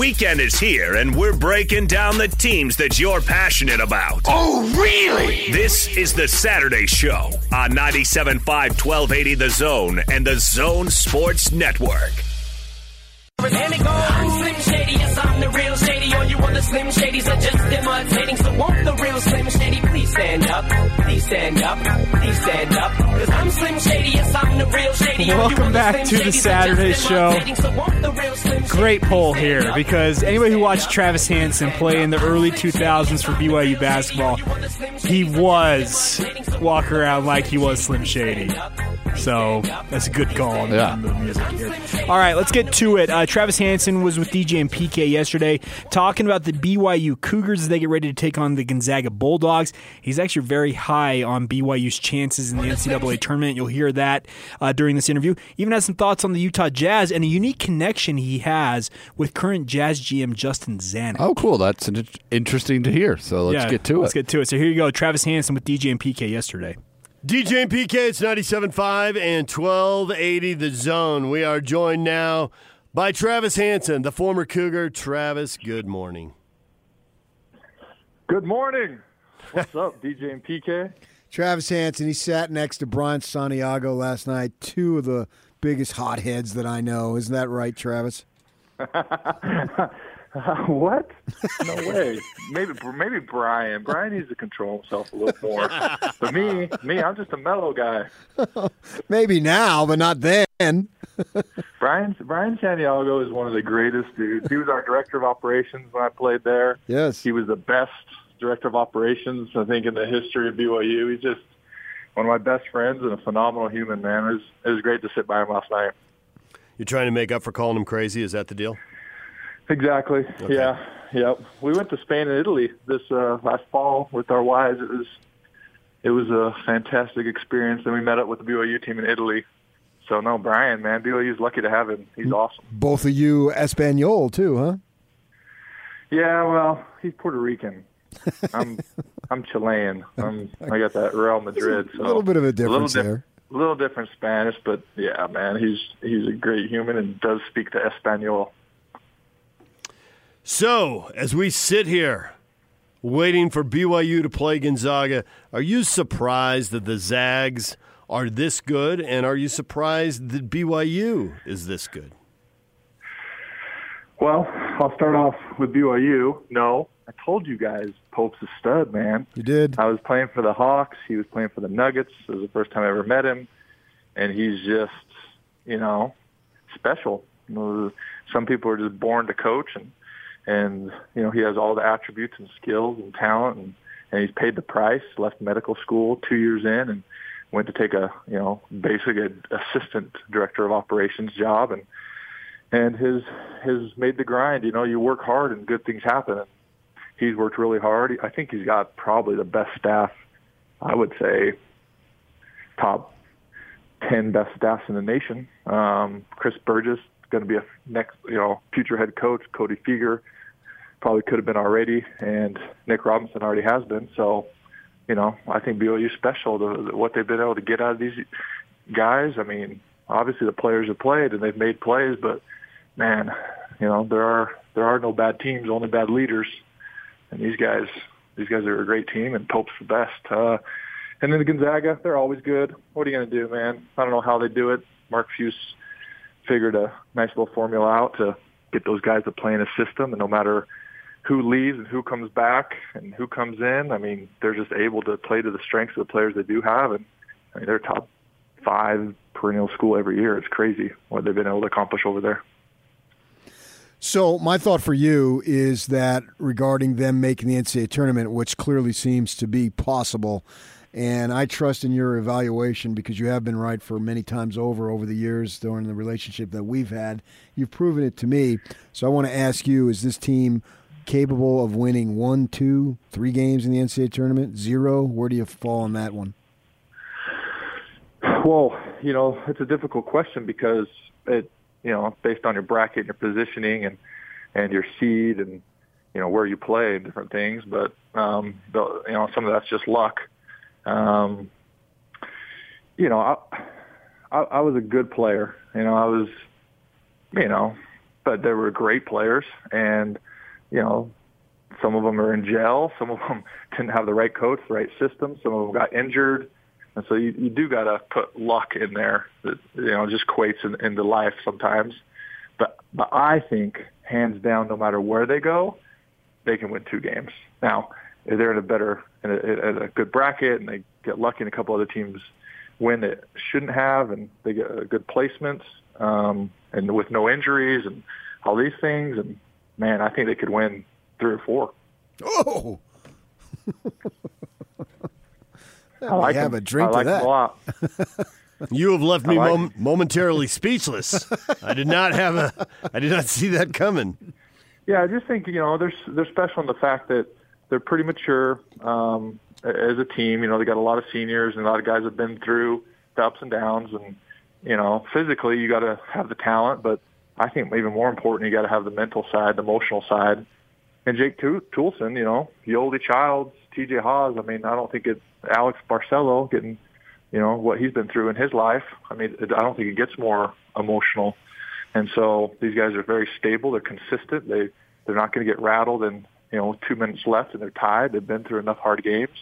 weekend is here, and we're breaking down the teams that you're passionate about. Oh, really? This is the Saturday Show on 97.5 1280 The Zone and The Zone Sports Network. And it goes, I'm Slim Shady, yes, I'm the real Shady. All you other Slim Shadys are just imitating. So won't the real Slim Shady please stand up? Please stand up. Please stand up. Cause I'm Slim Shady, yes, I'm the real Shady. Welcome back to the Saturday show. So won't the real Slim Shady Great poll here because anybody who watched Travis Hansen play in the early 2000s for BYU basketball, he was walk around like he was Slim Shady. So that's a good call on Yeah. the music here. All right, let's get to it. Uh, Travis Hansen was with DJ and PK yesterday talking about the BYU Cougars as they get ready to take on the Gonzaga Bulldogs. He's actually very high on BYU's chances in the NCAA tournament. You'll hear that uh, during this interview. Even has some thoughts on the Utah Jazz and a unique connection he has with current Jazz GM Justin Zanik. Oh, cool. That's in- interesting to hear. So let's Yeah, get to it. Let's get to it. So here you go. Travis Hansen with DJ and PK yesterday. DJ and PK, it's 97.5 and 1280 The Zone. We are joined now by Travis Hansen, the former Cougar. Travis, good morning. Good morning. What's up, DJ and PK? Travis Hansen. he sat next to Brian Santiago last night, two of the biggest hotheads that I know. Isn't that right, Travis? what? No way. Maybe maybe Brian. Brian needs to control himself a little more. but me, me, I'm just a mellow guy. Maybe now, but not then. Brian Brian Santiago is one of the greatest dudes. He was our director of operations when I played there. Yes. He was the best director of operations I think in the history of BYU. He's just one of my best friends and a phenomenal human man. It was it was great to sit by him last night. You're trying to make up for calling him crazy. Is that the deal? Exactly. Yeah. Yep. We went to Spain and Italy this uh, last fall with our wives. It was it was a fantastic experience. And we met up with the BYU team in Italy. So no, Brian, man, BYU's lucky to have him. He's awesome. Both of you Espanol, too, huh? Yeah. Well, he's Puerto Rican. I'm I'm Chilean. I'm, I got that Real Madrid. So a little bit of a a little difference there. A little different Spanish, but yeah, man, he's he's a great human and does speak the Espanol. So, as we sit here waiting for BYU to play Gonzaga, are you surprised that the Zags are this good? And are you surprised that BYU is this good? Well, I'll start off with BYU. No, I told you guys, Pope's a stud, man. You did. I was playing for the Hawks. He was playing for the Nuggets. It was the first time I ever met him, and he's just, you know, special. Some people are just born to coach, and and you know he has all the attributes and skills and talent, and and he's paid the price. Left medical school two years in, and went to take a you know basic assistant director of operations job, and and his has made the grind. You know, you work hard and good things happen. And he's worked really hard. I think he's got probably the best staff. I would say top ten best staffs in the nation. Um, Chris Burgess going to be a next, you know, future head coach. Cody Fueger probably could have been already, and Nick Robinson already has been. So, you know, I think is special. The, what they've been able to get out of these guys. I mean, obviously the players have played and they've made plays, but man, you know, there are there are no bad teams, only bad leaders. And these guys, these guys are a great team, and Pope's the best. Uh, and then the Gonzaga, they're always good. What are you going to do, man? I don't know how they do it. Mark Few's figured a nice little formula out to get those guys to play in a system, and no matter who leaves and who comes back and who comes in, I mean, they're just able to play to the strengths of the players they do have, and I mean, they're top five perennial school every year. It's crazy what they've been able to accomplish over there. So my thought for you is that regarding them making the NCAA tournament, which clearly seems to be possible, and I trust in your evaluation because you have been right for many times over over the years during the relationship that we've had. You've proven it to me. So I want to ask you: Is this team capable of winning one, two, three games in the NCAA tournament? Zero? Where do you fall on that one? Well, you know, it's a difficult question because it, you know, based on your bracket and your positioning and and your seed and you know where you play and different things. But um, the, you know, some of that's just luck. Um, you know, I, I I was a good player. You know, I was, you know, but there were great players, and you know, some of them are in jail, some of them didn't have the right coach, the right system, some of them got injured, and so you, you do got to put luck in there. That you know just equates in, into life sometimes. But but I think hands down, no matter where they go, they can win two games. Now, if they're in a better, in a, in a good bracket, and they get lucky, and a couple other teams win that shouldn't have, and they get uh, good placements, um, and with no injuries and all these things, and man, I think they could win three or four. Oh, I like have them. a drink I to like them that. a lot. You have left me like- mom- momentarily speechless. I did not have a. I did not see that coming. Yeah, I just think you know they're they're special in the fact that they're pretty mature um, as a team. You know, they got a lot of seniors and a lot of guys have been through the ups and downs, and you know, physically you got to have the talent, but I think even more important, you got to have the mental side, the emotional side. And Jake Toolson, you know, Yoli Childs, T.J. Haws. I mean, I don't think it's Alex Barcelo getting, you know, what he's been through in his life. I mean, I don't think it gets more emotional. And so these guys are very stable. They're consistent. They they're not going to get rattled. And you know, two minutes left and they're tied. They've been through enough hard games,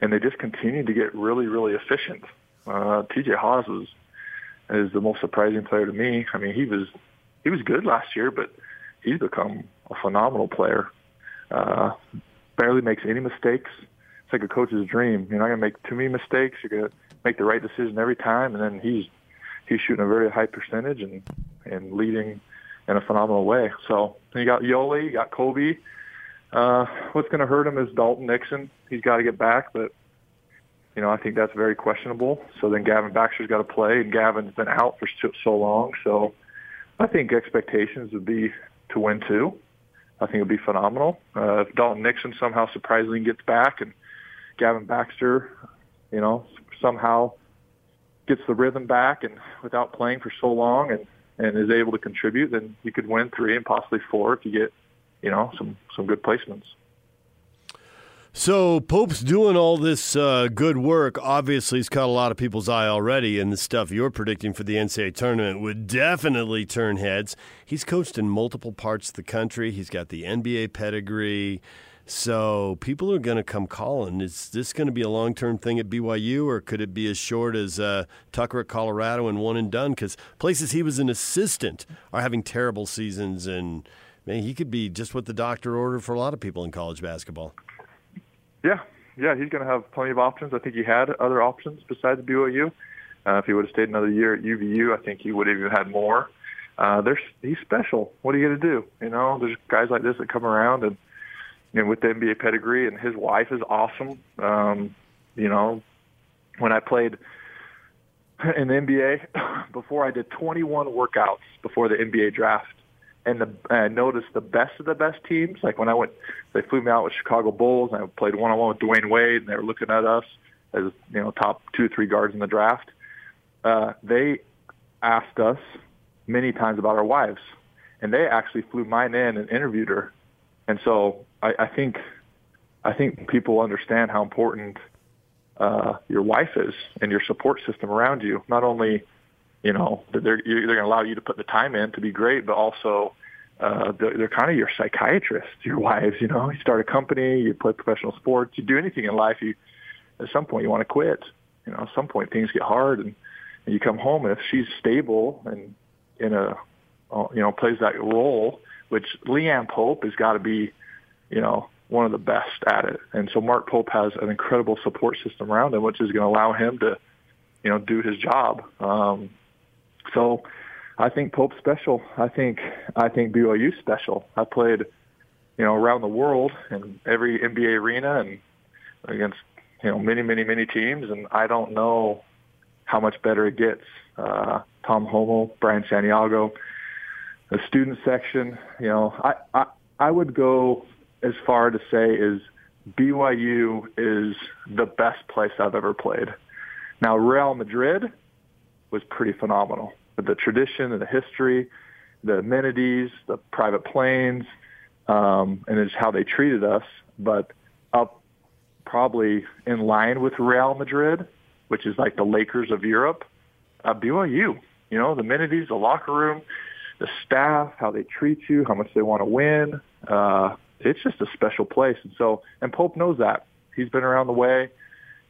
and they just continue to get really, really efficient. Uh, T.J. Haws was is the most surprising player to me. I mean, he was he was good last year, but he's become a phenomenal player. Uh, barely makes any mistakes. It's like a coach's dream. You're not going to make too many mistakes. You're going to make the right decision every time, and then he's he's shooting a very high percentage and and leading in a phenomenal way. So you got Yoli, you got Kobe. Uh, what's going to hurt him is Dalton Nixon. He's got to get back, but you know I think that's very questionable. So then Gavin Baxter's got to play, and Gavin's been out for so, long. So I think expectations would be to win two. I think it would be phenomenal. Uh, if Dalton Nixon somehow surprisingly gets back and Gavin Baxter, you know, somehow gets the rhythm back and without playing for so long and, and is able to contribute, then you could win three and possibly four if you get, you know, some, some good placements. So Pope's doing all this uh, good work. Obviously, he's caught a lot of people's eye already, and the stuff you're predicting for the NCAA tournament would definitely turn heads. He's coached in multiple parts of the country. He's got the NBA pedigree. So people are going to come calling. Is this going to be a long term thing at BYU, or could it be as short as uh, Tucker at Colorado and one and done? Because places he was an assistant are having terrible seasons, and man, he could be just what the doctor ordered for a lot of people in college basketball. Yeah, yeah, he's going to have plenty of options. I think he had other options besides BYU. Uh, if he would have stayed another year at UVU, I think he would have even had more. Uh, there's he's special. What are you going to do? You know, there's guys like this that come around and you know with the NBA pedigree, and his wife is awesome. Um, you know, when I played in the NBA before, I did 21 workouts before the NBA draft and the I noticed the best of the best teams. Like when I went, they flew me out with Chicago Bulls, and I played one on one with Dwayne Wade, and they were looking at us as you know top two or three guards in the draft. Uh, they asked us many times about our wives, and they actually flew mine in and interviewed her. And so I, I think I think people understand how important uh, your wife is and your support system around you. Not only you know they're they're going to allow you to put the time in to be great, but also uh, they're, they're kind of your psychiatrists, your wives. You know, you start a company, you play professional sports, you do anything in life. You at some point you want to quit. You know, at some point things get hard, and, and you come home, and if she's stable and in a uh, you know plays that role, which Leanne Pope has got to be, you know, one of the best at it. And so Mark Pope has an incredible support system around him, which is going to allow him to, you know, do his job. Um, so I think Pope's special. I think I think BYU's special. I played, you know, around the world in every NBA arena and against you know many many many teams, and I don't know how much better it gets. Uh, Tom Holmoe, Brian Santiago, the student section. You know, I I, I would go as far to say is BYU is the best place I've ever played. Now Real Madrid was pretty phenomenal. But the tradition and the history, the amenities, the private planes, um, and it's how they treated us. But up probably in line with Real Madrid, which is like the Lakers of Europe, uh, BYU. You know, the amenities, the locker room, the staff, how they treat you, how much they want to win. Uh, it's just a special place, and so and Pope knows that. He's been around the way.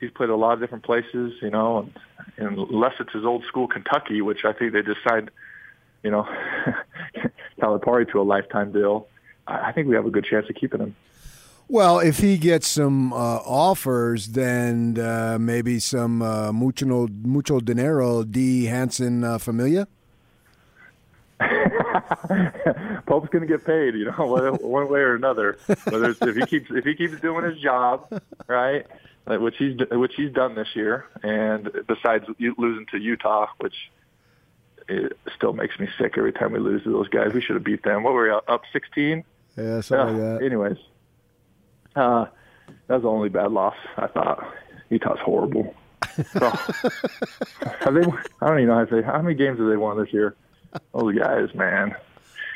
He's played a lot of different places, you know, and, and unless it's his old school Kentucky, which I think they just signed, you know, Calipari to a lifetime deal. I think we have a good chance of keeping him. Well, if he gets some uh, offers, then uh, maybe some uh, mucho mucho dinero D Hansen uh, familia. Pope's going to get paid, you know, one way or another. Whether it's, if he keeps if he keeps doing his job, right, which he's which he's done this year, and besides losing to Utah, which it still makes me sick every time we lose to those guys. We should have beat them. What were we up sixteen? Yeah, something like that. Anyways, uh, that was the only bad loss. I thought Utah's horrible. So, have they? I don't even know how to say. How many games have they won this year? Those guys, man.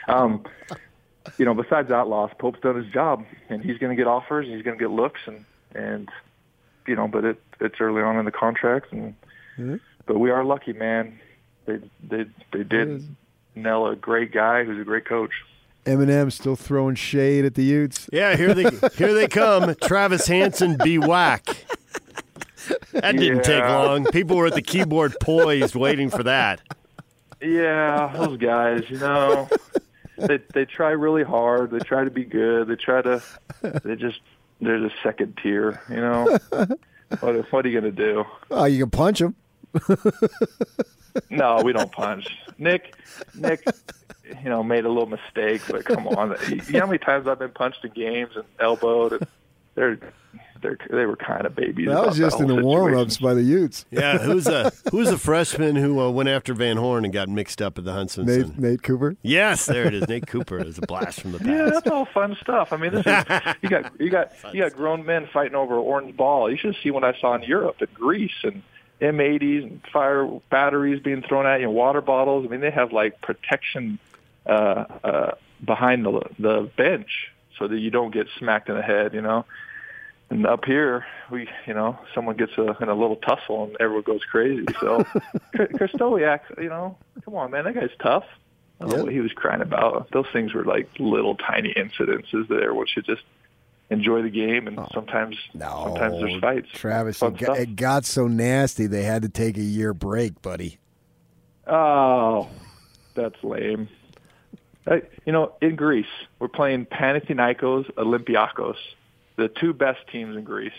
Um, you know, besides that loss, Pope's done his job, and he's going to get offers, and he's going to get looks, and and you know, but it it's early on in the contract, and mm-hmm. but we are lucky, man. They they they did nail a great guy who's a great coach. Eminem still throwing shade at the Utes. Yeah, here they here they come. Travis Hansen be whack. That didn't take long. People were at the keyboard poised waiting for that. Yeah, those guys, you know, they they try really hard. They try to be good. They try to. They just they're the second tier, you know. What what are you gonna do? Oh, you can punch him. No, we don't punch. Nick, Nick, you know, made a little mistake, but come on. You know how many times I've been punched in games and elbowed? And they're they're they were kind of babies. That was just in the warm-ups by the Utes. Yeah, who's a who's a freshman who uh, went after Van Horn and got mixed up at the Huntsman? Nate, Nate Cooper. Yes, there it is. Nate Cooper is a blast from the past. Yeah, that's all fun stuff. I mean, this is you got you got you got grown men fighting over an orange ball. You should see what I saw in Europe and Greece and M80s and fire batteries being thrown at you, and water bottles. I mean, they have like protection uh, uh, behind the the bench so that you don't get smacked in the head. You know. And up here, we, you know, someone gets a, in a little tussle and everyone goes crazy. So, Kristoliak, you know, come on, man, that guy's tough. I don't know what he was crying about. Those things were like little tiny incidences that everyone should just enjoy the game. And oh, sometimes, No, sometimes there's fights. Travis, it got, it got so nasty they had to take a year break, buddy. Oh, that's lame. You know, in Greece, we're playing Panathinaikos, Olympiakos, the two best teams in Greece.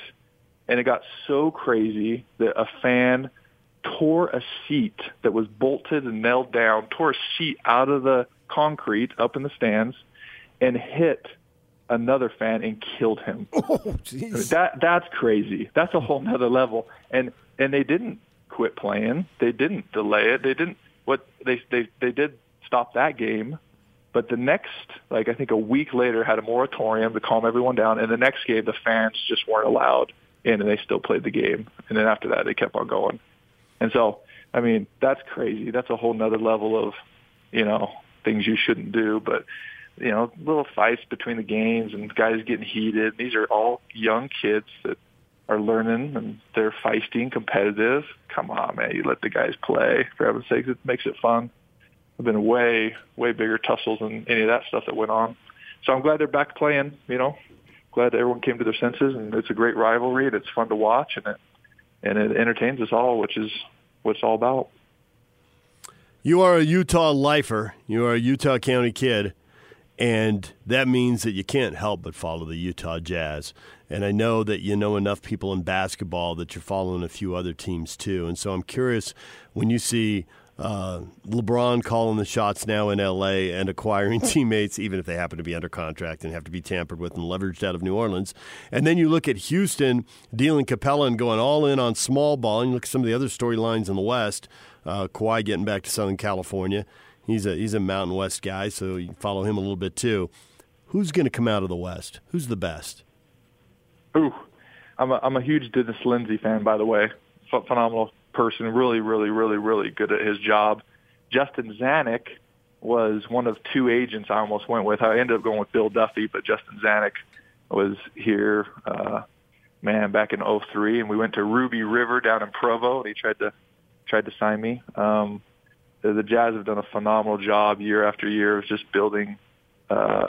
And it got so crazy that a fan tore a seat that was bolted and nailed down, tore a seat out of the concrete up in the stands and hit another fan and killed him. Oh, jeez. That that's crazy. That's a whole nother level. And and they didn't quit playing. They didn't delay it. They didn't what they they they did stop that game. But the next, like I think a week later, had a moratorium to calm everyone down. And the next game, the fans just weren't allowed in, and they still played the game. And then after that, they kept on going. And so, I mean, that's crazy. That's a whole nother level of, you know, things you shouldn't do. But you know, little fights between the games and guys getting heated. These are all young kids that are learning and they're feisty and competitive. Come on, man, you let the guys play. For heaven's sake, it makes it fun. There've been way, way bigger tussles than any of that stuff that went on. So I'm glad they're back playing. You know, glad that everyone came to their senses, and it's a great rivalry, and it's fun to watch, and it and it entertains us all, which is what it's all about. You are a Utah lifer. You are a Utah County kid. And that means that you can't help but follow the Utah Jazz. And I know that you know enough people in basketball that you're following a few other teams too. And so I'm curious when you see uh, LeBron calling the shots now in LA and acquiring teammates, even if they happen to be under contract and have to be tampered with and leveraged out of New Orleans. And then you look at Houston dealing Capela and going all in on small ball. And you look at some of the other storylines in the West. Uh, Kawhi getting back to Southern California. He's a he's a Mountain West guy, so you follow him a little bit too. Who's going to come out of the West? Who's the best? Ooh, I'm a, I'm a huge Dennis Lindsey fan, by the way. Ph- phenomenal person, really, really, really, really good at his job. Justin Zanik was one of two agents I almost went with. I ended up going with Bill Duffy, but Justin Zanik was here, uh, man, back in '03, and we went to Ruby River down in Provo, and he tried to tried to sign me. Um, the Jazz have done a phenomenal job year after year of just building uh,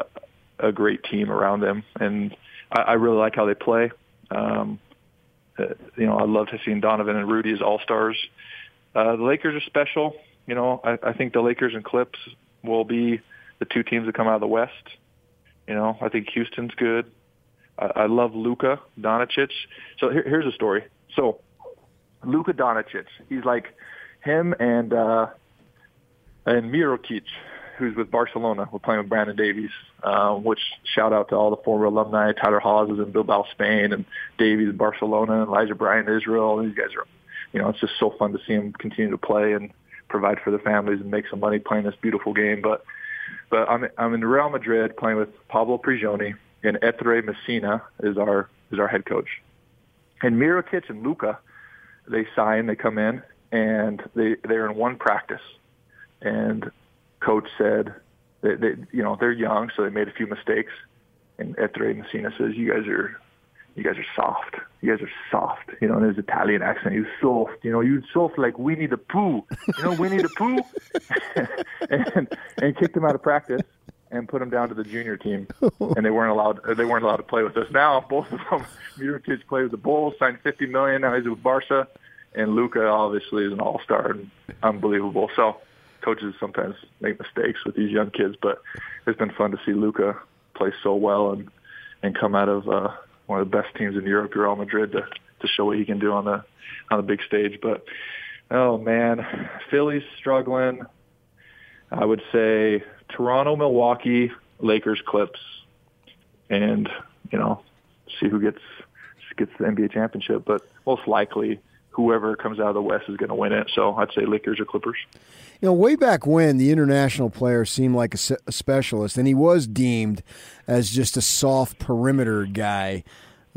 a great team around them, and I, I really like how they play. Um, you know, I love to see Donovan and Rudy as all stars. Uh, the Lakers are special. You know, I, I think the Lakers and Clips will be the two teams that come out of the West. You know, I think Houston's good. I, I love Luka Doncic. So here, here's a story. So Luka Doncic, he's like him and uh, and Mirotic, who's with Barcelona. We're playing with Brandon Davies, um, which shout out to all the former alumni. Tyler Haws is in Bilbao, Spain, and Davies in Barcelona, and Elijah Bryant Israel. These guys are, you know, it's just so fun to see them continue to play and provide for their families and make some money playing this beautiful game. But but I'm I'm in Real Madrid playing with Pablo Prigioni, and Ettore Messina is our is our head coach. And Mirotic and Luka, they sign, they come in, and they they're in one practice, and coach said they, they you know they're young, so they made a few mistakes, and Ettore Messina says you guys are you guys are soft. You guys are soft. You know, in his Italian accent, he's soft. You know, you soft like Winnie the Pooh. You know, Winnie the Pooh. and and kicked him out of practice and put them down to the junior team, and they weren't allowed. They weren't allowed to play with us. Now both of them, Mirotic play with the Bulls, signed fifty million. Now he's with Barca, and Luka obviously is an all star and unbelievable. So coaches sometimes make mistakes with these young kids, but it's been fun to see Luka play so well and and come out of uh, one of the best teams in Europe, Real Madrid, to to show what he can do on the on the big stage. But oh man, Philly's struggling. I would say Toronto, Milwaukee, Lakers, Clips, and you know, see who gets gets the NBA championship. But most likely, whoever comes out of the West is going to win it. So I'd say Lakers or Clippers. You know, way back when the international player seemed like a, a specialist, and he was deemed as just a soft perimeter guy.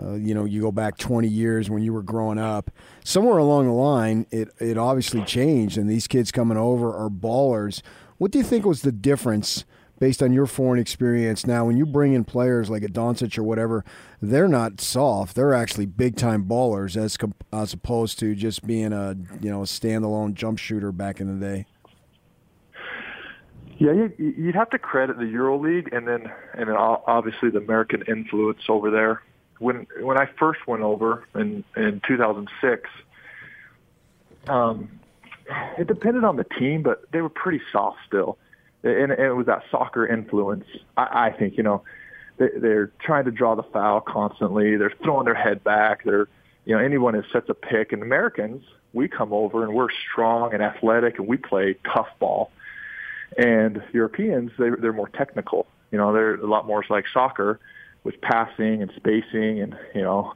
Uh, you know, you go back 20 years when you were growing up. Somewhere along the line, it it obviously changed, and these kids coming over are ballers. What do you think was the difference based on your foreign experience now when you bring in players like a Doncic or whatever? They're not soft; they're actually big time ballers as com- as opposed to just being a you know a standalone jump shooter back in the day. Yeah, you, you'd have to credit the EuroLeague and then and then obviously the American influence over there. When when I first went over in in 2006, um, it depended on the team, but they were pretty soft still, and, and it was that soccer influence. I, I think you know they, they're trying to draw the foul constantly. They're throwing their head back. They're you know anyone who sets a pick. And Americans, we come over and we're strong and athletic, and we play tough ball and Europeans, they, they're more technical. You know, they're a lot more like soccer with passing and spacing and, you know,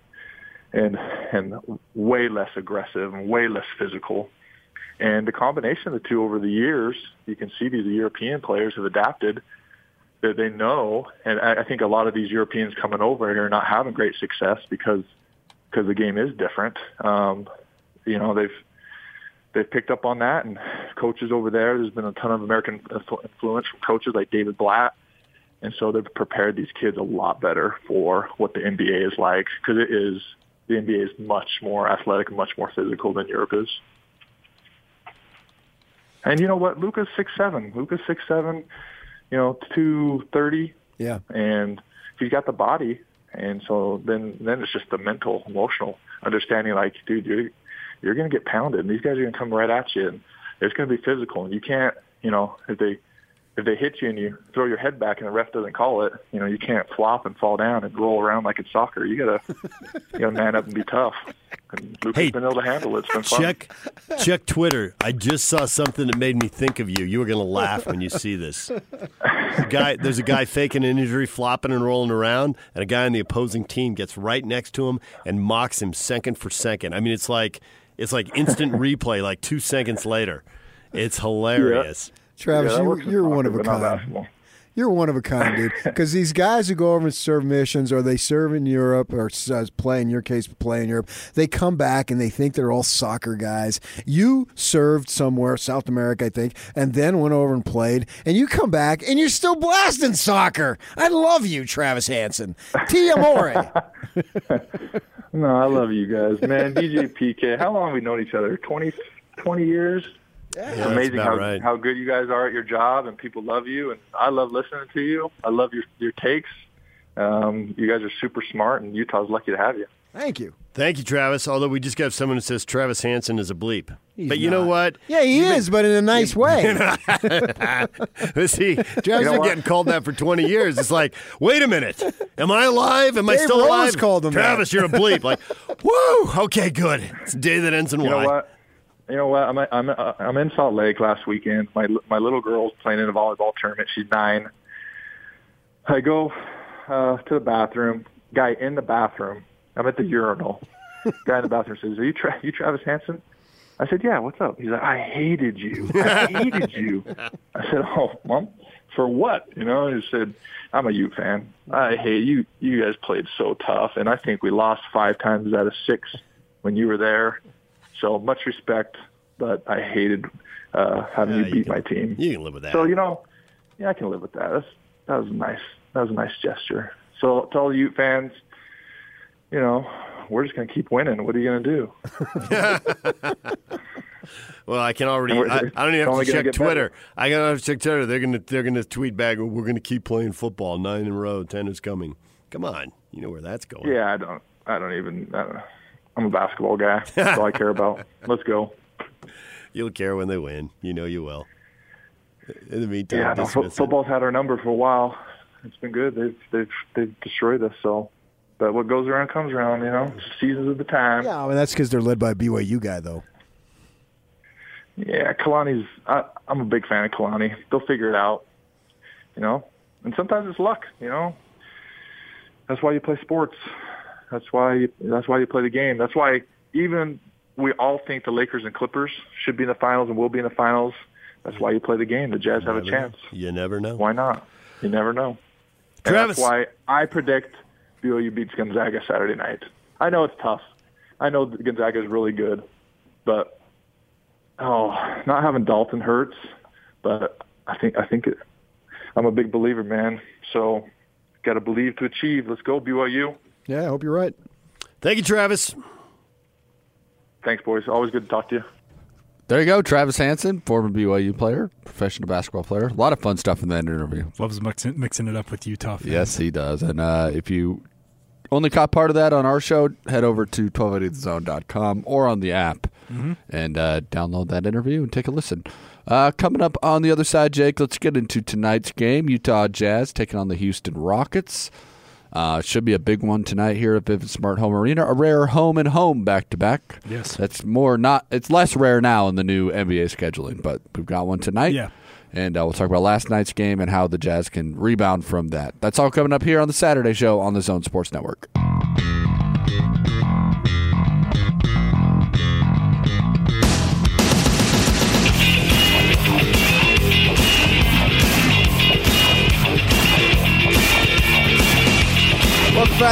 and, and way less aggressive and way less physical. And the combination of the two over the years, you can see these European players have adapted that they know. And I think a lot of these Europeans coming over here are not having great success because, because the game is different. Um, you know, they've, they've picked up on that, and coaches over there. There's been a ton of American influence from coaches like David Blatt, and so they've prepared these kids a lot better for what the NBA is like because it is the NBA is much more athletic, and much more physical than Europe is. And you know what? Luka's six seven. Luka's six seven. You know, two thirty. Yeah. And he's got the body, and so then then it's just the mental, emotional understanding. Like, dude, you're you're going to get pounded, and these guys are going to come right at you, and it's going to be physical. And you can't, you know, if they if they hit you and you throw your head back and the ref doesn't call it, you know, you can't flop and fall down and roll around like it's soccer. You gotta, you gotta man up and be tough. And Hey, been able to handle it. Fun. Check check Twitter. I just saw something that made me think of you. You were going to laugh when you see this. A guy, there's a guy faking an injury, flopping and rolling around, and a guy on the opposing team gets right next to him and mocks him second for second. I mean, it's like it's like instant replay, like two seconds later. It's hilarious. Travis, Yeah, you, you're one of a kind. You're one of a kind, dude. Because these guys who go over and serve missions, or they serve in Europe, or s- uh, play in your case, play in Europe, they come back and they think they're all soccer guys. You served somewhere, South America, I think, and then went over and played, and you come back and you're still blasting soccer. I love you, Travis Hansen. Ti amore. No, I love you guys, man. DJ PK. How long have we known each other? 20, 20 years. It's that's amazing how right. how good you guys are at your job, and people love you, and I love listening to you. I love your your takes. Um, you guys are super smart, and Utah's lucky to have you. Thank you. Thank you, Travis. Although we just got someone who says Travis Hansen is a bleep. He's but you know what? Yeah, he is, but in a nice way. See, Travis know been getting called that for 20 years. It's like, wait a minute. Am I alive? Am I Dave still Rose alive? called him that. Travis, you're a bleep. Like, woo, okay, good. It's a day that ends in You know Y. You know what? I'm I'm uh, I'm in Salt Lake last weekend. My my little girl's playing in a volleyball tournament. She's nine. I go uh, to the bathroom. Guy in the bathroom. I'm at the urinal. Guy in the bathroom says, "Are you Tra- you Travis Hansen?" I said, "Yeah. What's up?" He's like, "I hated you. I hated you." I said, "Oh, mom, for what?" You know. He said, "I'm a Ute fan. I hate you. You guys played so tough, and I think we lost five times out of six when you were there. So much respect, but I hated uh, having Yeah, you you beat can- my team. You can live with that. So you know, yeah, I can live with that. That's, that was nice. That was a nice gesture. So to all Ute fans, you know, we're just gonna keep winning. What are you gonna do? well, I can already. I, I don't even have to check get better. Twitter. I gotta have to check Twitter. They're gonna they're gonna tweet back. We're gonna keep playing football. Nine in a row. Ten is coming. Come on, you know where that's going. Yeah, I don't. I don't even. I don't know. I'm a basketball guy. That's all I care about. Let's go. You'll care when they win. You know you will. In the meantime, Yeah, no, dismiss fo- it. football's had our number for a while. It's been good. They've they've they've destroyed us. So, but what goes around comes around. You know, seasons of the time. yeah, I mean, that's because they're led by a BYU guy, though. Yeah, Kalani's. I, I'm a big fan of Kalani. They'll figure it out, you know. And sometimes it's luck, you know. That's why you play sports. That's why. You, that's why you play the game. That's why even we all think the Lakers and Clippers should be in the finals and will be in the finals. That's why you play the game. The Jazz have a chance. You never know. Why not? You never know. And Travis. that's why I predict BYU beats Gonzaga Saturday night. I know it's tough. I know Gonzaga is really good, but oh, not having Dalton hurts. But I think I think it, I'm a big believer, man. So got to believe to achieve. Let's go BYU. Yeah, I hope you're right. Thank you, Travis. Thanks, boys. Always good to talk to you. There you go, Travis Hansen, former BYU player, professional basketball player. A lot of fun stuff in that interview. Loves mixing, mixing it up with Utah. Fans. Yes, he does. And uh, if you only caught part of that on our show, head over to 1280thezone.com or on the app and uh, download that interview and take a listen. Uh, coming up on the other side, Jake, let's get into tonight's game. Utah Jazz taking on the Houston Rockets. Uh, should be a big one tonight here at Vivint Smart Home Arena. A rare home and home back to back. Yes. That's more not, it's less rare now in the new NBA scheduling, but we've got one tonight. Yeah. And uh, we'll talk about last night's game and how the Jazz can rebound from that. That's all coming up here on the Saturday show on the Zone Sports Network.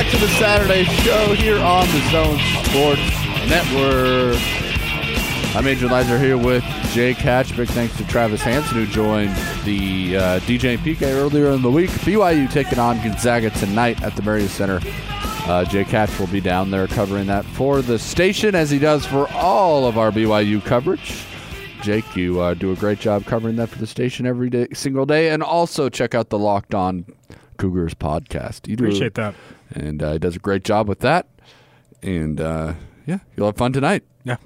Back to the Saturday show here on the Zone Sports Network. I'm Adrian Lizer here with Jake Hatch. Big thanks to Travis Hansen who joined the uh, DJ and PK earlier in the week. BYU taking on Gonzaga tonight at the Marriott Center. Uh, Jake Hatch will be down there covering that for the station as he does for all of our BYU coverage. Jake, you uh, do a great job covering that for the station every day, single day, and also check out the Locked On Cougars podcast. You do Appreciate that. and uh, he does a great job with that. And uh, yeah, you'll have fun tonight. Yeah.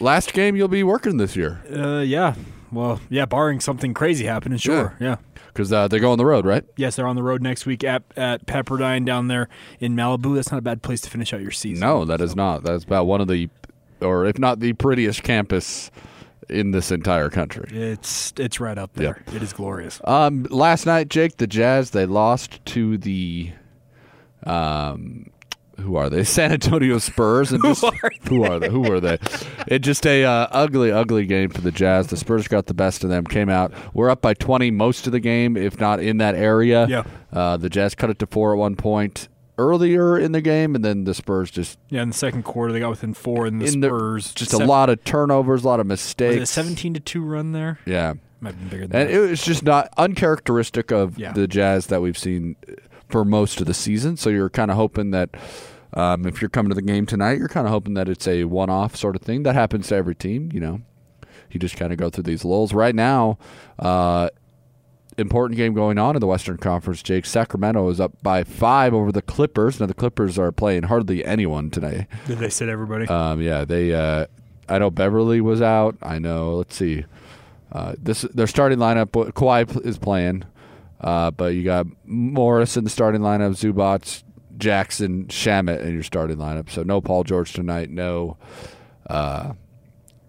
Last game you'll be working this year uh, yeah. Well, yeah. Barring something crazy happening, sure. Yeah. because uh, they go on the road, right? Yes, they're on the road next week at at Pepperdine down there in Malibu. That's not a bad place to finish out your season. No, that is not. That's about one of the, or if not the prettiest campus in this entire country. It's it's right up there. It is glorious. Um, last night, Jake, the Jazz they lost to the, um, who are they? San Antonio Spurs. And just, are Who are they? Who were they? It just a uh, ugly, ugly game for the Jazz. The Spurs got the best of them. Came out. We're up by twenty most of the game, if not in that area. Yeah. Uh, the Jazz cut it to four at one point earlier in the game, and then the Spurs just Yeah, in the second quarter they got within four, and the in the- Spurs just sev- a lot of turnovers, a lot of Was mistakes. it a seventeen to two run there? Yeah. Might have been bigger than And that. it was just not uncharacteristic of Yeah. the Jazz that we've seen for most of the season. So you're kind of hoping that um, if you're coming to the game tonight, you're kind of hoping that it's a one-off sort of thing. That happens to every team, you know. you just kind of go through these lulls. Right now, uh, important game going on in the Western Conference. Jake Sacramento is up by five over the Clippers. Now the Clippers are playing hardly anyone today. Did they sit everybody? Um, yeah, they. Uh, I know Beverley was out. I know. Let's see. Uh, this their starting lineup. Kawhi is playing, uh, but you got Morris in the starting lineup. Zubac, Jackson, Shamet in your starting lineup. So no Paul George tonight. No.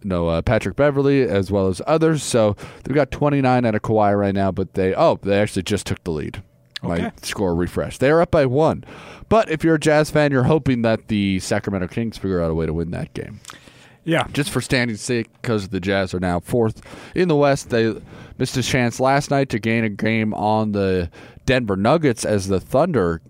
No uh, Patrick Beverley as well as others. So they've got 29 out of Kawhi right now, but they oh they actually just took the lead. Okay. My score refresh. They're up by one. But if you're a Jazz fan, you're hoping that the Sacramento Kings figure out a way to win that game. yeah. Just for standing sake, because the Jazz are now fourth in the West. They missed a chance last night to gain a game on the Denver Nuggets as the Thunder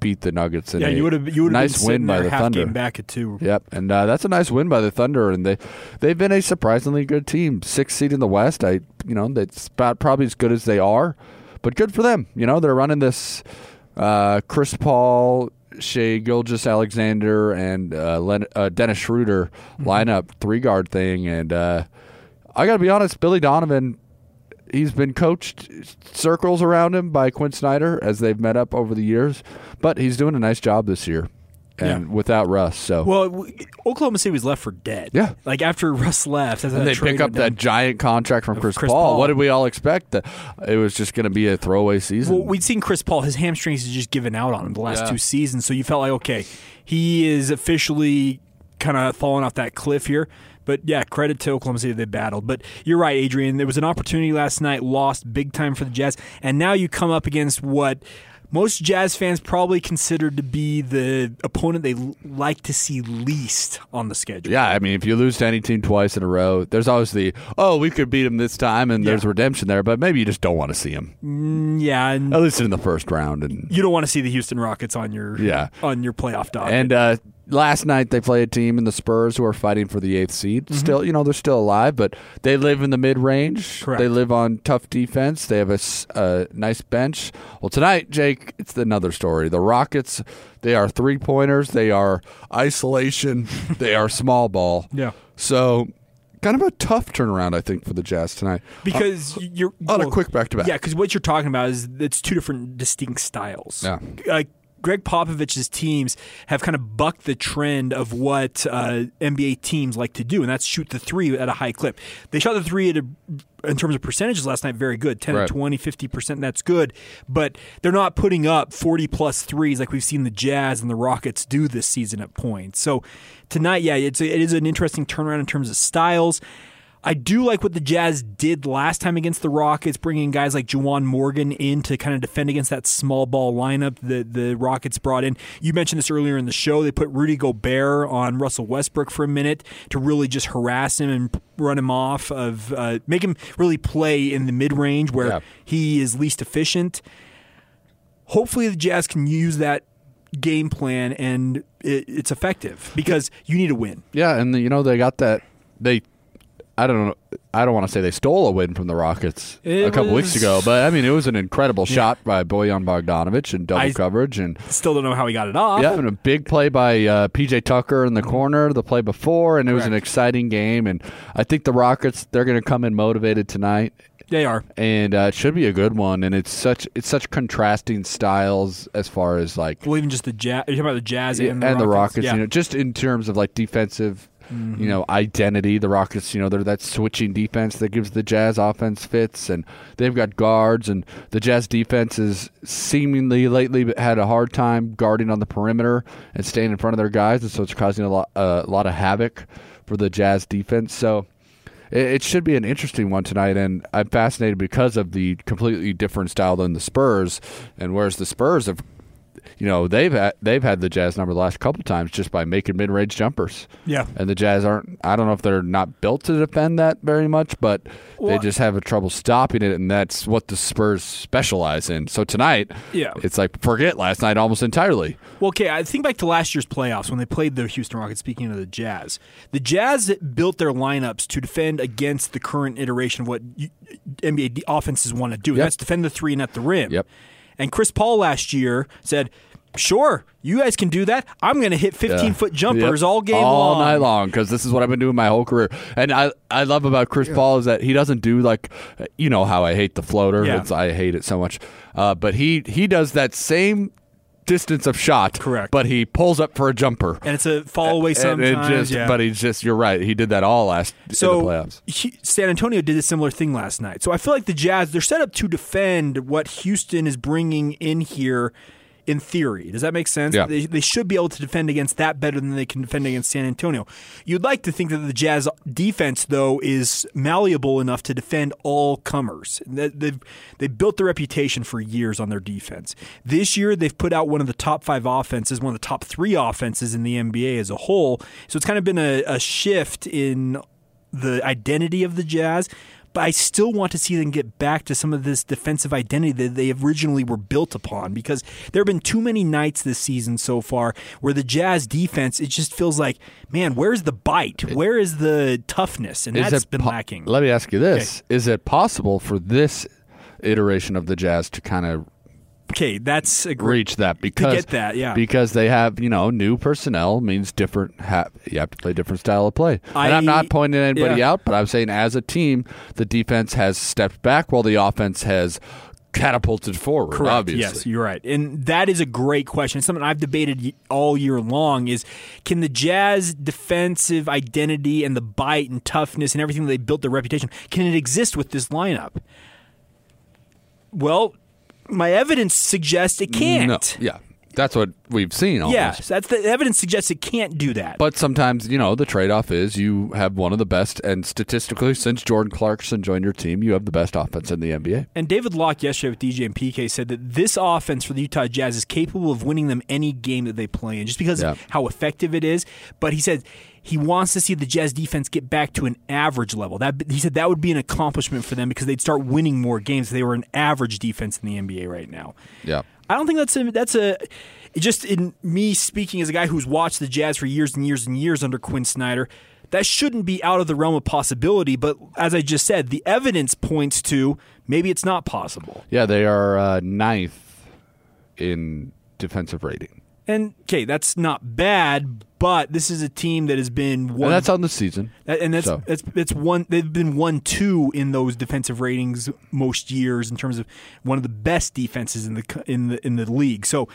beat the Nuggets. In Yeah, a you would have you would have nice been win by the Thunder. back at two. Yep, and uh, that's a nice win by the Thunder, and they they've been a surprisingly good team, sixth seed in the West. I you know that's about probably as good as they are, but good for them. You know they're running this uh, Chris Paul, Shai Gilgeous-Alexander, and uh, Len- uh, Dennis Schroeder lineup three guard thing, and uh, I got to be honest, Billy Donovan. He's been coached circles around him by Quin Snyder as they've met up over the years, but he's doing a nice job this year, and Yeah. without Russ. So Well, Oklahoma City was left for dead. Yeah. like after Russ left, And they pick up that giant contract from Chris, Chris Paul. Paul. What did we all expect? That it was just going to be a throwaway season. Well, we'd seen Chris Paul; his hamstrings had just given out on him the last Yeah. two seasons. So you felt like, okay, he is officially kind of falling off that cliff here. But yeah, credit to Oklahoma City; they battled. But you're right, Adrian. There was an opportunity last night, lost big time for the Jazz, and now you come up against what most Jazz fans probably considered to be the opponent they l- like to see least on the schedule. yeah, I mean, if you lose to any team twice in a row, there's always the oh, we could beat them this time, and there's redemption there. But maybe you just don't want to see him, yeah, and at least in the first round. And you don't want to see the Houston Rockets on your Yeah. on your playoff docket. and uh, last night they play a team in the Spurs who are fighting for the eighth seed. Still, you know, they're still alive, but they live in the mid range. They live on tough defense. They have a nice bench. Well, tonight, Jake, it's another story. The Rockets, they are three pointers. They are isolation. they are small ball. Yeah. So. Kind of a tough turnaround, I think, for the Jazz tonight. because you're on a quick back-to-back. Yeah, because what you're talking about is it's two different distinct styles. Yeah. Uh, Gregg Popovich's teams have kind of bucked the trend of what uh, NBA teams like to do, and that's shoot the three at a high clip. They shot the three at a, in terms of percentages last night, very good 10 Right. to 20, 50%, that's good. But they're not putting up 40 plus threes like we've seen the Jazz and the Rockets do this season at points. So tonight, yeah, it's a, it is an interesting turnaround in terms of styles. I do like what the Jazz did last time against the Rockets, bringing guys like Juwan Morgan in to kind of defend against that small ball lineup that the Rockets brought in. You mentioned this earlier in the show. They put Rudy Gobert on Russell Westbrook for a minute to really just harass him and run him off of uh, make him really play in the mid range where Yeah. he is least efficient. Hopefully, the Jazz can use that game plan and it, it's effective because you need a win. Yeah, and you know they got that. They, I don't know. I don't want to say they stole a win from the Rockets a It couple weeks ago, but I mean it was an incredible shot by Bojan Bogdanovic and double I- coverage, and Still don't know how he got it off. yeah, and a big play by uh, PJ Tucker in the corner the play before, and it was an exciting game. And I think the Rockets they're going to come in motivated tonight, They are. and uh, it should be a good one. And it's such it's such contrasting styles as far as like Well, even just the jazz. You're talking about the Jazz Yeah, and the Rockets. Yeah. you know, just in terms of like defensive, you know, identity. The Rockets, you know, they're that switching defense that gives the Jazz offense fits, and they've got guards, and the Jazz defense has seemingly lately had a hard time guarding on the perimeter and staying in front of their guys, and so it's causing a lot, a lot of havoc for the Jazz defense. So. It should be an interesting one tonight, and I'm fascinated because of the completely different style than the Spurs. And whereas the Spurs have you know they've had, they've had the Jazz number the last couple times just by making mid range jumpers. Yeah. and the Jazz aren't. I don't know if they're not built to defend that very much, but they just have a trouble stopping it, and that's what the Spurs specialize in. So tonight, Yeah. it's like forget last night almost entirely. Well, okay, I think back to last year's playoffs when they played the Houston Rockets. Speaking of the Jazz, the Jazz built their lineups to defend against the current iteration of what NBA offenses want to do. Yep. That's defend the three and at the rim. Yep. And Chris Paul last year said, Sure, you guys can do that. I'm going to hit 15 Yeah. foot jumpers Yep. all game all long. night long because this is what I've been doing my whole career. And I I love about Chris Paul is that he doesn't do like you know how I hate the floater. Yeah. It's, I hate it so much. Uh, but he he does that same distance of shot. Correct. But he pulls up for a jumper. And it's a fall away sometimes. just, yeah. but he's just you're right. He did that all last so in the playoffs. he- San Antonio did a similar thing last night. So I feel like the Jazz they're set up to defend what Houston is bringing in here. In theory, does that make sense? Yeah. They, they should be able to defend against that better than they can defend against San Antonio. You'd like to think that the Jazz defense, though, is malleable enough to defend all comers. They- They've they built their reputation for years on their defense. This year, they've put out one of the top five offenses, one of the top three offenses in the NBA as a whole. So it's kind of been a, a shift in the identity of the Jazz, but I still want to see them get back to some of this defensive identity that they originally were built upon because there have been too many nights this season so far where the Jazz defense, it just feels like, man, where's the bite? Where is the toughness? And Is that's been po- lacking. Let me ask you this: Is it possible for this iteration of the Jazz to kind of Okay, that's a great. reach that because get that, yeah. because they have you know new personnel means different ha- you have to play different style of play and i'm not pointing anybody yeah. out but i'm saying as a team the defense has stepped back while the offense has catapulted forward Correct. obviously Yes, you're right, and that is a great question. It's something I've debated all year long: is can the Jazz defensive identity and the bite and toughness and everything that they built their reputation can it exist with this lineup? Well, my evidence suggests it can't. no yeah that's what we've seen almost. Yes, that's the evidence suggests it can't do that. But sometimes, you know, the trade off is you have one of the best, and statistically, since Jordan Clarkson joined your team, you have the best offense in the NBA. And David Locke yesterday with DJ and PK said that this offense for the Utah Jazz is capable of winning them any game that they play in, just because Yeah. of how effective it is. But he said he wants to see the Jazz defense get back to an average level. That he said that would be an accomplishment for them because they'd start winning more games. They were an average defense in the NBA right now. Yeah. I don't think that's a that's a just in me speaking as a guy who's watched the Jazz for years and years and years under Quin Snyder. That shouldn't be out of the realm of possibility, but as I just said, the evidence points to maybe it's not possible. Yeah, they are uh, ninth in defensive rating. And okay, that's not bad, but this is a team that has been one And that's on the season. And that's So. that's it's one. They've been one two in those defensive ratings most years in terms of one of the best defenses in the in the in the league. So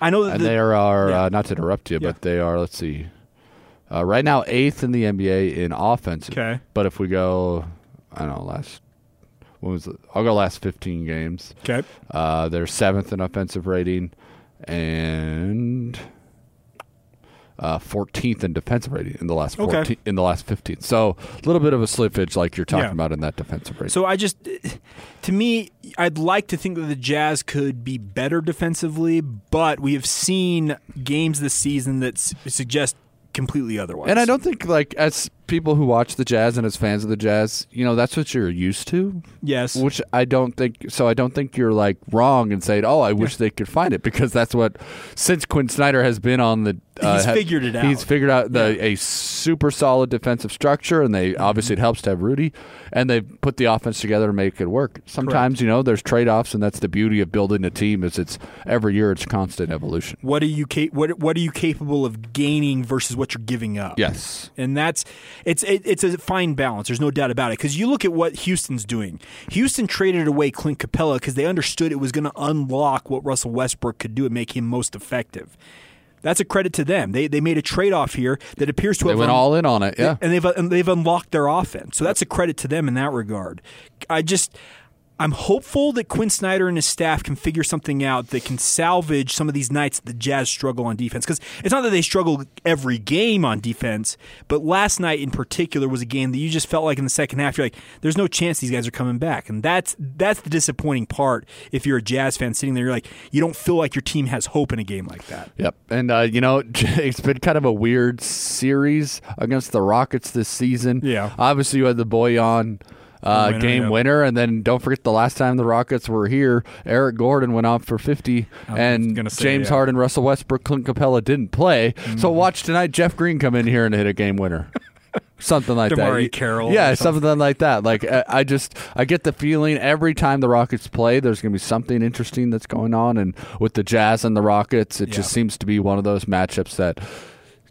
I know that And the, they are, yeah. uh, not to interrupt you, Yeah. but they are, let's see, uh, right now eighth in the NBA in offensive. Okay. But if we go, I don't know, last, what was it? I'll go last 15 games. okay. Uh, they're seventh in offensive rating and uh, 14th in defensive rating in the last Okay. in the last 15. So a little bit of a slippage, like you're talking Yeah. about in that defensive rating. So I just, to me, I'd like to think that the Jazz could be better defensively, but we have seen games this season that s- suggest completely otherwise. and I don't think like as people who watch the Jazz and as fans of the Jazz, you know, that's what you're used to. Yes. Which I don't think. So I don't think you're like wrong in saying, "Oh, I wish they could find it," because that's what since Quin Snyder has been on the. Uh, He's ha- figured it out. He's figured out the a super solid defensive structure, and they obviously it helps to have Rudy, and they've put the offense together to make it work. Sometimes you know there's trade offs, and that's the beauty of building a team. Is it's every year it's constant evolution. what are you ca- what what are you capable of gaining versus what you're giving up? Yes. and that's it's it, it's a fine balance. There's no doubt about it. Because you look at what Houston's doing. Houston traded away Clint Capela because they understood it was going to unlock what Russell Westbrook could do and make him most effective. That's a credit to them. They they made a trade off here that appears to They have went un- all in on it. Yeah. and they've and they've unlocked their offense. So that's a credit to them in that regard. I just I'm hopeful that Quin Snyder and his staff can figure something out that can salvage some of these nights that the Jazz struggle on defense. Because it's not that they struggle every game on defense, but last night in particular was a game that you just felt like in the second half you're like, there's no chance these guys are coming back, and that's that's the disappointing part. If you're a Jazz fan sitting there, you're like, you don't feel like your team has hope in a game like that. Yep. And, uh, you know, it's been kind of a weird series against the Rockets this season. Yeah. Obviously, you had the Bojan uh, Winner, game yeah. winner. And then don't forget the last time the Rockets were here, Eric Gordon went off for 50. and say, James yeah. Mm-hmm. Harden, Russell Westbrook, Clint Capela didn't play. So watch tonight Jeff Green come in here and hit a game winner. something like that. DeMarre Carroll Yeah, or something. like that. Like I, I just I get the feeling every time the Rockets play, there's going to be something interesting that's going on, and with the Jazz and the Rockets, it just seems to be one of those matchups that.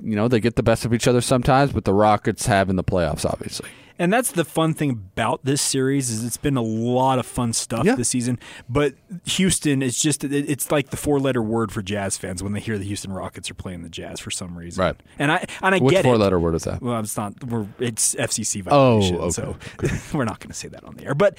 You know, they get the best of each other sometimes, but the Rockets have in the playoffs, obviously. And that's the fun thing about this series is it's been a lot of fun stuff Yeah. this season. But Houston is just it's like the four letter word for Jazz fans when they hear the Houston Rockets are playing the Jazz for some reason. Right. And I and I Which get four it. letter word is that? Well, it's not. We're it's FCC oh, violation. Oh, okay. so we're not going to say that on the air. But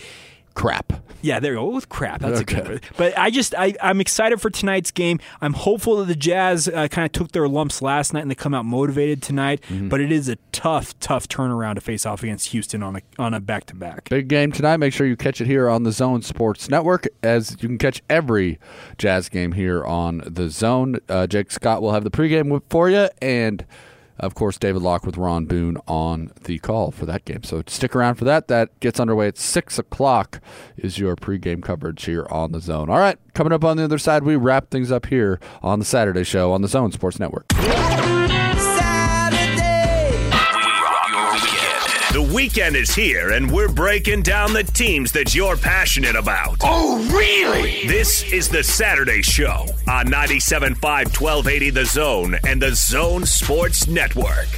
Crap. yeah, there you go. With crap, that's Okay. a good. word. But I just I I'm excited for tonight's game. I'm hopeful that the Jazz uh, kind of took their lumps last night and they come out motivated tonight. Mm-hmm. But it is a tough, tough turnaround to face off against Houston on a on a back to back. Big game tonight. Make sure you catch it here on the Zone Sports Network, as you can catch every Jazz game here on the Zone. Uh, Jake Scott will have the pregame for you, and of course David Locke with Ron Boone on the call for that game. So stick around for that. That gets underway at six o'clock. Is your pregame coverage here on the Zone? All right, coming up on the other side, we wrap things up here on the Saturday show on the Zone Sports Network. The weekend is here, and we're breaking down the teams that you're passionate about. Oh, really? This is the Saturday Show on 97.5 1280 The Zone and the Zone Sports Network.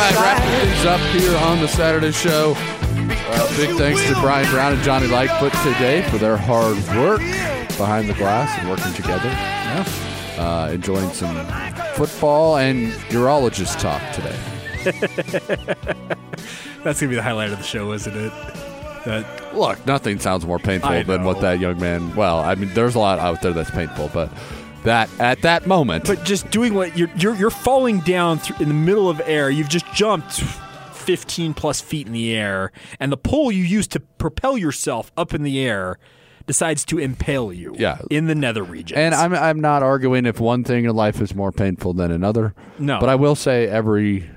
Right, shy. wrapping things up here on the Saturday show. Uh, big thanks to Brian Brown and Johnny Lightfoot today for their hard work behind the glass and working together. Uh, enjoying some football and urologist talk today. That's gonna be the highlight of the show, isn't it? That Look, nothing sounds more painful than what that young man. Well, I mean, there's a lot out there that's painful, but that at that moment, but just doing what you're you're, you're falling down through, in the middle of air. You've just jumped 15 plus feet in the air, and the pole you use to propel yourself up in the air decides to impale you. Yeah. in the nether regions. And I'm I'm not arguing if one thing in life is more painful than another. No. But I will say every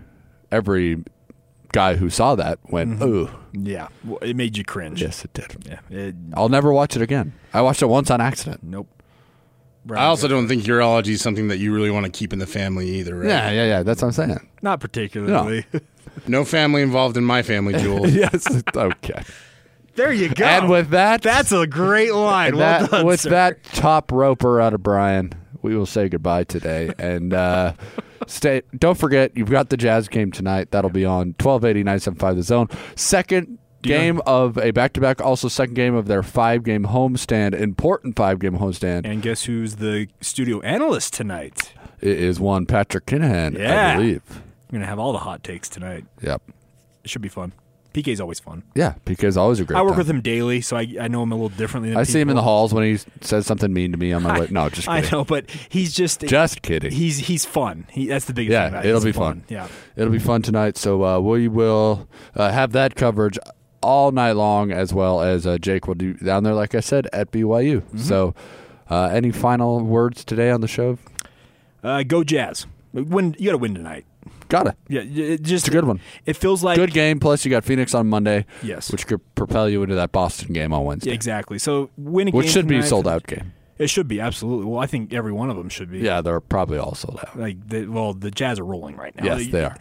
every guy who saw that went, Mm-hmm. ooh. yeah, well, it made you cringe. Yes, it did. Yeah. It, I'll never watch it again. I watched it once on accident. nope. I also don't think urology is something that you really want to keep in the family either, right? Yeah, yeah, yeah. That's what I'm saying. Not particularly. No family involved in my family, Jewel. yes. Okay. there you go. And with that, that's a great line. Well that done, with sir. that top roper out of Brian, we will say goodbye today. And uh, stay. Don't forget, you've got the Jazz game tonight. That'll be on 1280 975 The Zone. Second game of a back to back. Also, second game of their five game homestand. Important five game homestand. And guess who's the studio analyst tonight? It is one Patrick Kinahan, Yeah. I believe. We're gonna have all the hot takes tonight. Yep. It should be fun. PK's always fun. Yeah, because always a great. I work time. with him daily, so I, I know him a little differently. Than I see him in the halls when he says something mean to me on my way. No, just I kidding. know, but he's just Just kidding. He's he's fun. He, that's the biggest Yeah, thing it'll He's be fun. Yeah. It'll be fun tonight. So uh, we will uh, have that coverage all night long, as well as uh, Jake will do down there, like I said, at BYU. Mm-hmm. So, uh, any final words today on the show? Uh, go Jazz. Win. You got to win tonight. Got it. Yeah, it just It's a good one. It feels like Good game. Plus, you got Phoenix on Monday. Yes. which could propel you into that Boston game on Wednesday, Yeah, exactly. So win a which should be a sold out game. It should be absolutely. Well, I think every one of them should be. Yeah, they're probably all sold out. Like, the, well, the Jazz are rolling right now. Yes, they are.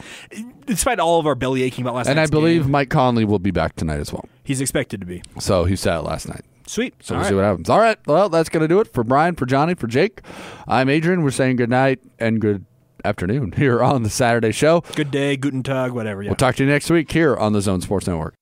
Despite all of our belly aching about last night. And I believe game, Mike Conley will be back tonight as well. he's expected to be. So he sat last night. Sweet. So All we'll right. see what happens. All right. Well, that's going to do it for Brian, for Johnny, for Jake. I'm Adrian. We're saying good night and good afternoon here on the Saturday show. Good day, guten tag, whatever. Yeah. We'll talk to you next week here on the Zone Sports Network.